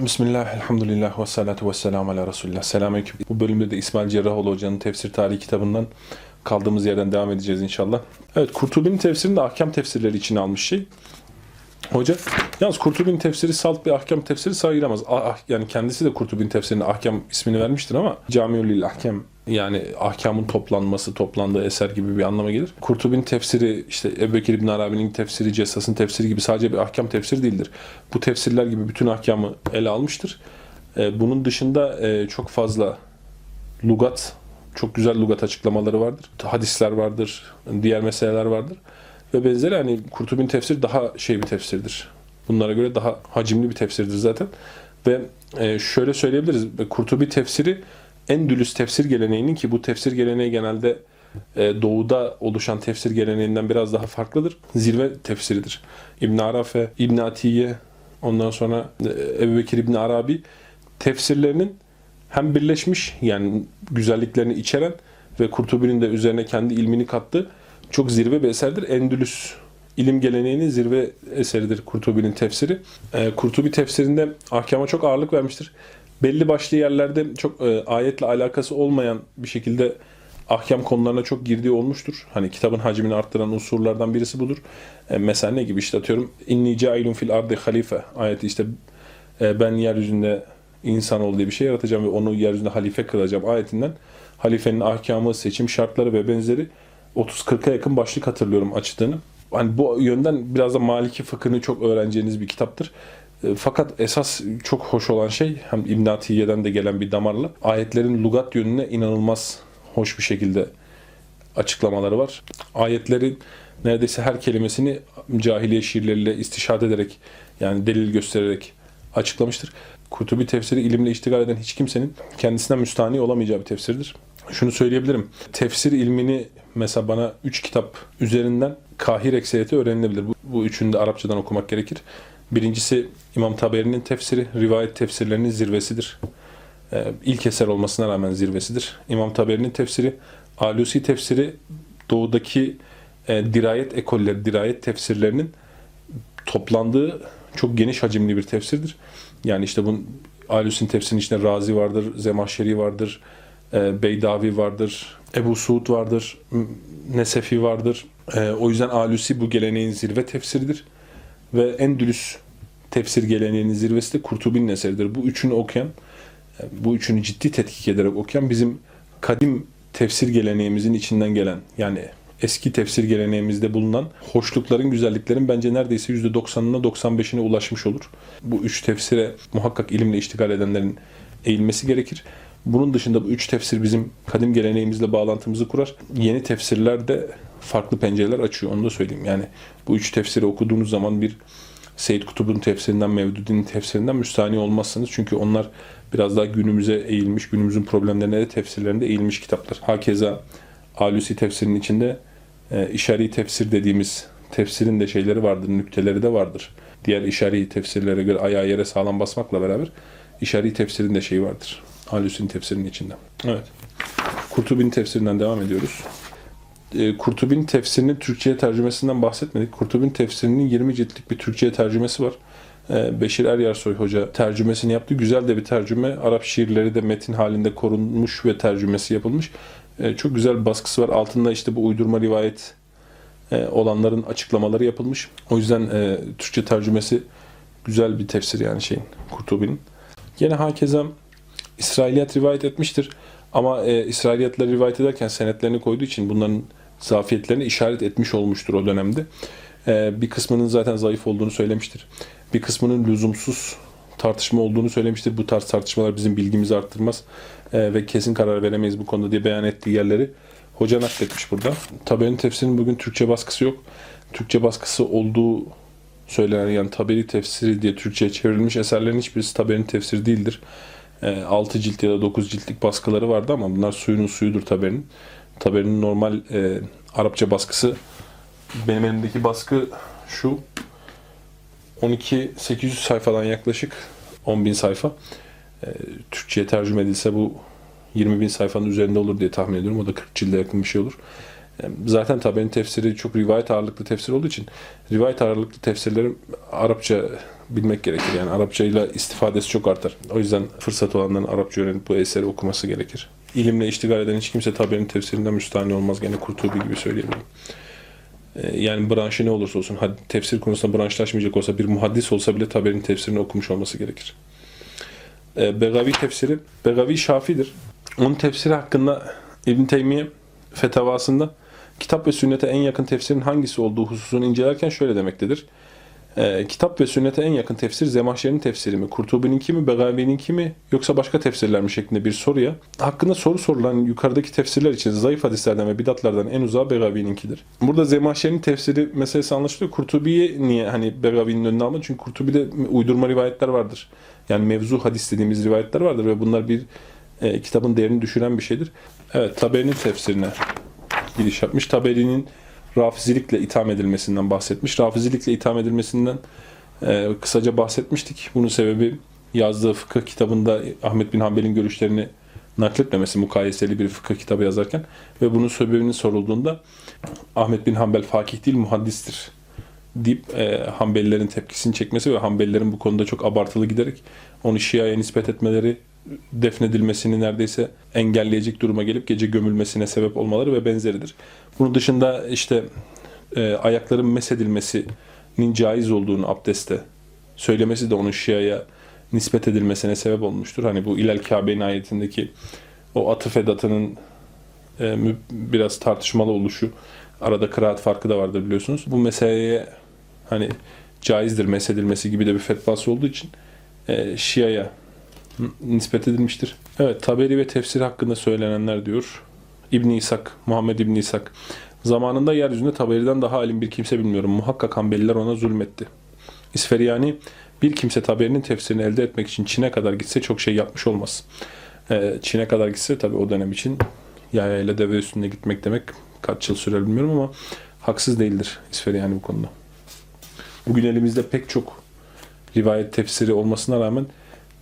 Bismillah, elhamdülillah ve salatu ve selamu ala Resulullah. Selamünaleyküm. Bu bölümde de İsmail Cerrahoğlu Hoca'nın tefsir tarihi kitabından kaldığımız yerden devam edeceğiz inşallah. Evet, Kurtubi'nin tefsirini de ahkam tefsirleri için almış şey. Hoca, yalnız Kurtubi'nin tefsiri salt bir ahkam tefsiri sayılamaz. Ah, yani kendisi de Kurtubi'nin tefsirine ahkam ismini vermiştir ama Camiül Ahkam yani ahkamın toplanması, toplandığı eser gibi bir anlama gelir. Kurtubi'nin tefsiri, işte Ebu Bekir İbn Arabi'nin tefsiri, Cessas'ın tefsiri gibi sadece bir ahkam tefsiri değildir. Bu tefsirler gibi bütün ahkamı ele almıştır. Ee, Bunun dışında e, çok fazla lugat, çok güzel lugat açıklamaları vardır. Hadisler vardır, diğer meseleler vardır. Ve benzeri hani Kurtubi'nin tefsiri daha şey bir tefsirdir. Bunlara göre daha hacimli bir tefsirdir zaten. Ve e, şöyle söyleyebiliriz. Kurtubi tefsiri Endülüs tefsir geleneğinin ki bu tefsir geleneği genelde e, doğuda oluşan tefsir geleneğinden biraz daha farklıdır. Zirve tefsiridir. İbn Arafe, İbn Atiye, ondan sonra e, Ebu Bekir İbn Arabi tefsirlerinin hem birleşmiş yani güzelliklerini içeren ve Kurtubi'nin de üzerine kendi ilmini kattığı çok zirve bir eserdir. Endülüs ilim geleneğinin zirve eseridir Kurtubi'nin tefsiri. E, Kurtubi tefsirinde ahkama çok ağırlık vermiştir. Belli başlı yerlerde çok e, ayetle alakası olmayan bir şekilde ahkam konularına çok girdiği olmuştur. Hani kitabın hacmini arttıran unsurlardan birisi budur. E, mesela ne gibi işte atıyorum inni cailun fil ardi halife ayeti işte e, ben yeryüzünde insan ol diye bir şey yaratacağım ve onu yeryüzünde halife kılacağım ayetinden halifenin ahkamı, seçim şartları ve benzeri 30-40'a yakın başlık hatırlıyorum açtığını. Hani bu yönden biraz da Maliki fıkhını çok öğreneceğiniz bir kitaptır. Fakat esas çok hoş olan şey hem İbn Atiye'den de gelen bir damarla ayetlerin lugat yönüne inanılmaz hoş bir şekilde açıklamaları var. Ayetlerin neredeyse her kelimesini cahiliye şiirleriyle istişhad ederek yani delil göstererek açıklamıştır. Kutubi tefsiri ilimle iştigal eden hiç kimsenin kendisinden müstahni olamayacağı bir tefsirdir. Şunu söyleyebilirim. Tefsir ilmini mesela bana 3 kitap üzerinden kahir ekseriyeti öğrenilebilir. Bu, bu üçünü de Arapçadan okumak gerekir. Birincisi İmam Taberi'nin tefsiri, rivayet tefsirlerinin zirvesidir. Ee, ilk eser olmasına rağmen zirvesidir. İmam Taberi'nin tefsiri, Alusi tefsiri doğudaki e, dirayet ekolleri, dirayet tefsirlerinin toplandığı çok geniş hacimli bir tefsirdir. Yani işte bunun Alusi'nin tefsirinin içinde Razi vardır, Zemahşeri vardır, e, Beydavi vardır, Ebu Suud vardır, Nesefi vardır. E, o yüzden Alusi bu geleneğin zirve tefsiridir. Ve Endülüs tefsir geleneğinin zirvesi de Kurtubi'nin eseridir. Bu üçünü okuyan, bu üçünü ciddi tetkik ederek okuyan bizim kadim tefsir geleneğimizin içinden gelen yani eski tefsir geleneğimizde bulunan hoşlukların, güzelliklerin bence neredeyse %90'ına 95'ine ulaşmış olur. Bu üç tefsire muhakkak ilimle iştigal edenlerin eğilmesi gerekir. Bunun dışında bu üç tefsir bizim kadim geleneğimizle bağlantımızı kurar. Yeni tefsirler de farklı pencereler açıyor onu da söyleyeyim. Yani bu üç tefsiri okuduğunuz zaman bir Seyyid Kutub'un tefsirinden, Mevdudi'nin tefsirinden müstahni olmazsınız. Çünkü onlar biraz daha günümüze eğilmiş, günümüzün problemlerine de tefsirlerinde eğilmiş kitaplar. Hakeza Alusi tefsirinin içinde e, işari tefsir dediğimiz tefsirin de şeyleri vardır, nükteleri de vardır. Diğer işari tefsirlere göre ayağı yere sağlam basmakla beraber işari tefsirin de şeyi vardır. Alusi'nin tefsirinin içinde. Evet. Kurtubi'nin tefsirinden devam ediyoruz. E, Kurtubi'nin tefsirinin Türkçe'ye tercümesinden bahsetmedik. Kurtubi'nin tefsirinin 20 ciltlik bir Türkçe'ye tercümesi var. E, Beşir Eryarsoy Hoca tercümesini yaptı. Güzel de bir tercüme. Arap şiirleri de metin halinde korunmuş ve tercümesi yapılmış. E, Çok güzel baskısı var. Altında işte bu uydurma rivayet e, olanların açıklamaları yapılmış. O yüzden Türkçe tercümesi güzel bir tefsir yani şeyin Kurtubi'nin. Yine hakeza İsrailiyat rivayet etmiştir. Ama e, rivayet ederken senetlerini koyduğu için bunların zafiyetlerini işaret etmiş olmuştur o dönemde. E, bir kısmının zaten zayıf olduğunu söylemiştir. Bir kısmının lüzumsuz tartışma olduğunu söylemiştir. Bu tarz tartışmalar bizim bilgimizi arttırmaz e, ve kesin karar veremeyiz bu konuda diye beyan ettiği yerleri hoca nakletmiş burada. Taberi'nin tefsirinin bugün Türkçe baskısı yok. Türkçe baskısı olduğu söylenen yani Taberi tefsiri diye Türkçe'ye çevrilmiş eserlerin hiçbirisi Taberi'nin tefsiri değildir. 6 cilt ya da 9 ciltlik baskıları vardı ama bunlar suyunun suyudur Taberi'nin. Taberi'nin normal e, Arapça baskısı benim elimdeki baskı şu 12 800 sayfadan yaklaşık 10.000 sayfa. E, Türkçe'ye tercüme edilse bu 20 bin sayfanın üzerinde olur diye tahmin ediyorum. O da 40 cilde yakın bir şey olur. E, Zaten Taberi'nin tefsiri çok rivayet ağırlıklı tefsir olduğu için rivayet ağırlıklı tefsirleri Arapça bilmek gerekir. Yani Arapça ile istifadesi çok artar. O yüzden fırsat olanların Arapça öğrenip bu eseri okuması gerekir. İlimle iştigal eden hiç kimse Taberi'nin tefsirinden müstahni olmaz. Gene Kurtubi gibi söyleyebilirim. E, Yani branşı ne olursa olsun, tefsir konusunda branşlaşmayacak olsa, bir muhaddis olsa bile Taberi'nin tefsirini okumuş olması gerekir. E, Begavi tefsiri, Begavi Şafi'dir. Onun tefsiri hakkında İbn Teymiye fetavasında kitap ve sünnete en yakın tefsirin hangisi olduğu hususunu incelerken şöyle demektedir. E, kitap ve sünnete en yakın tefsir Zemahşer'in tefsiri mi, Kurtubi'ninki mi, Begavi'ninki mi yoksa başka tefsirler mi şeklinde bir soruya hakkında soru sorulan yukarıdaki tefsirler için zayıf hadislerden ve bidatlardan en uzağı Begavi'ninkidir. Burada Zemahşer'in tefsiri meselesi anlaşılıyor. Kurtubi'yi niye hani Begavi'nin önüne almadı? Çünkü Kurtubi'de uydurma rivayetler vardır. Yani mevzu hadis dediğimiz rivayetler vardır ve bunlar bir e, kitabın değerini düşüren bir şeydir. Evet, Taberi'nin tefsirine giriş yapmış. Taberi'nin rafizilikle itham edilmesinden bahsetmiş. Rafizilikle itham edilmesinden e, kısaca bahsetmiştik. Bunun sebebi yazdığı fıkıh kitabında Ahmet bin Hanbel'in görüşlerini nakletmemesi mukayeseli bir fıkıh kitabı yazarken ve bunun sebebinin sorulduğunda Ahmet bin Hanbel fakih değil muhaddistir deyip e, Hanbelilerin tepkisini çekmesi ve Hanbelilerin bu konuda çok abartılı giderek onu Şia'ya nispet etmeleri defnedilmesini neredeyse engelleyecek duruma gelip gece gömülmesine sebep olmaları ve benzeridir. Bunun dışında işte e, ayakların mesedilmesinin caiz olduğunu abdestte söylemesi de onun Şia'ya nispet edilmesine sebep olmuştur. Hani bu İlal Kabe'nin ayetindeki o atıf edatının e, biraz tartışmalı oluşu arada kıraat farkı da vardır biliyorsunuz. Bu meseleye hani caizdir mesedilmesi gibi de bir fetvası olduğu için e, Şia'ya nispet edilmiştir. Evet, Taberi ve tefsir hakkında söylenenler diyor. İbn İshak, Muhammed İbn İshak. Zamanında yeryüzünde Taberi'den daha alim bir kimse bilmiyorum. Muhakkak Hanbeliler ona zulmetti. İsferiyani bir kimse Taberi'nin tefsirini elde etmek için Çin'e kadar gitse çok şey yapmış olmaz. Ee, Çin'e kadar gitse tabii o dönem için yayayla deve üstünde gitmek demek kaç yıl sürer bilmiyorum ama haksız değildir İsferiyani bu konuda. Bugün elimizde pek çok rivayet tefsiri olmasına rağmen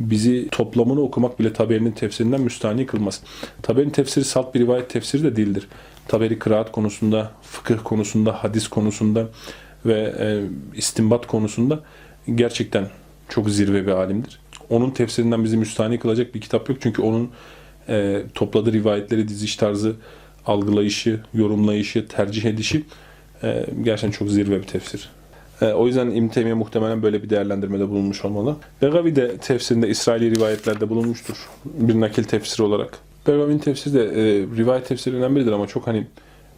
bizi toplamını okumak bile Taberi'nin tefsirinden müstahni kılmaz. Taberi'nin tefsiri salt bir rivayet tefsiri de değildir. Taberi kıraat konusunda, fıkıh konusunda, hadis konusunda ve e, istinbat konusunda gerçekten çok zirve bir alimdir. Onun tefsirinden bizi müstahni kılacak bir kitap yok. Çünkü onun e, topladığı rivayetleri, diziş tarzı, algılayışı, yorumlayışı, tercih edişi e, gerçekten çok zirve bir tefsir. E, o yüzden İbn muhtemelen böyle bir değerlendirmede bulunmuş olmalı. Begavi de tefsirinde İsraili rivayetlerde bulunmuştur. Bir nakil tefsiri olarak. Begavi'nin tefsiri de e, rivayet tefsirinden biridir ama çok hani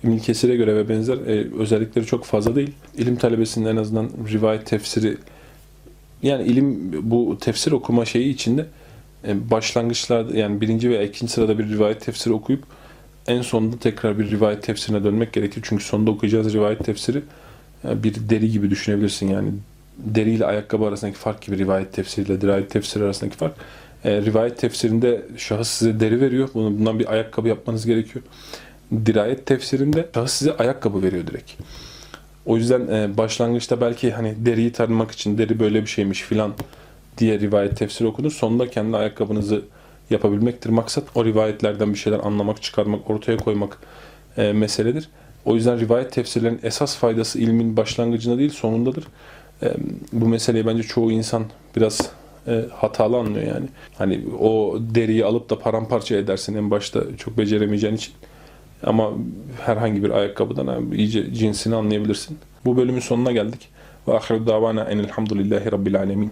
İbn Kesir'e göre ve benzer e, özellikleri çok fazla değil. İlim talebesinin en azından rivayet tefsiri yani ilim bu tefsir okuma şeyi içinde e, başlangıçlarda yani birinci veya ikinci sırada bir rivayet tefsiri okuyup en sonunda tekrar bir rivayet tefsirine dönmek gerekir. Çünkü sonunda okuyacağız rivayet tefsiri bir deri gibi düşünebilirsin yani deri ile ayakkabı arasındaki fark gibi rivayet tefsiriyle dirayet tefsiri arasındaki fark. E, rivayet tefsirinde şahıs size deri veriyor. Bunu, bundan bir ayakkabı yapmanız gerekiyor. Dirayet tefsirinde şahıs size ayakkabı veriyor direkt. O yüzden e, başlangıçta belki hani deriyi tanımak için deri böyle bir şeymiş filan diye rivayet tefsiri okunur. Sonunda kendi ayakkabınızı yapabilmektir maksat. O rivayetlerden bir şeyler anlamak, çıkarmak, ortaya koymak e, meseledir. O yüzden rivayet tefsirlerin esas faydası ilmin başlangıcında değil sonundadır. E, bu meseleyi bence çoğu insan biraz e, hatalı anlıyor yani. Hani o deriyi alıp da paramparça edersin en başta çok beceremeyeceğin için. Ama herhangi bir ayakkabıdan iyice cinsini anlayabilirsin. Bu bölümün sonuna geldik. Ve ahiru davana enelhamdülillahi rabbil alemin.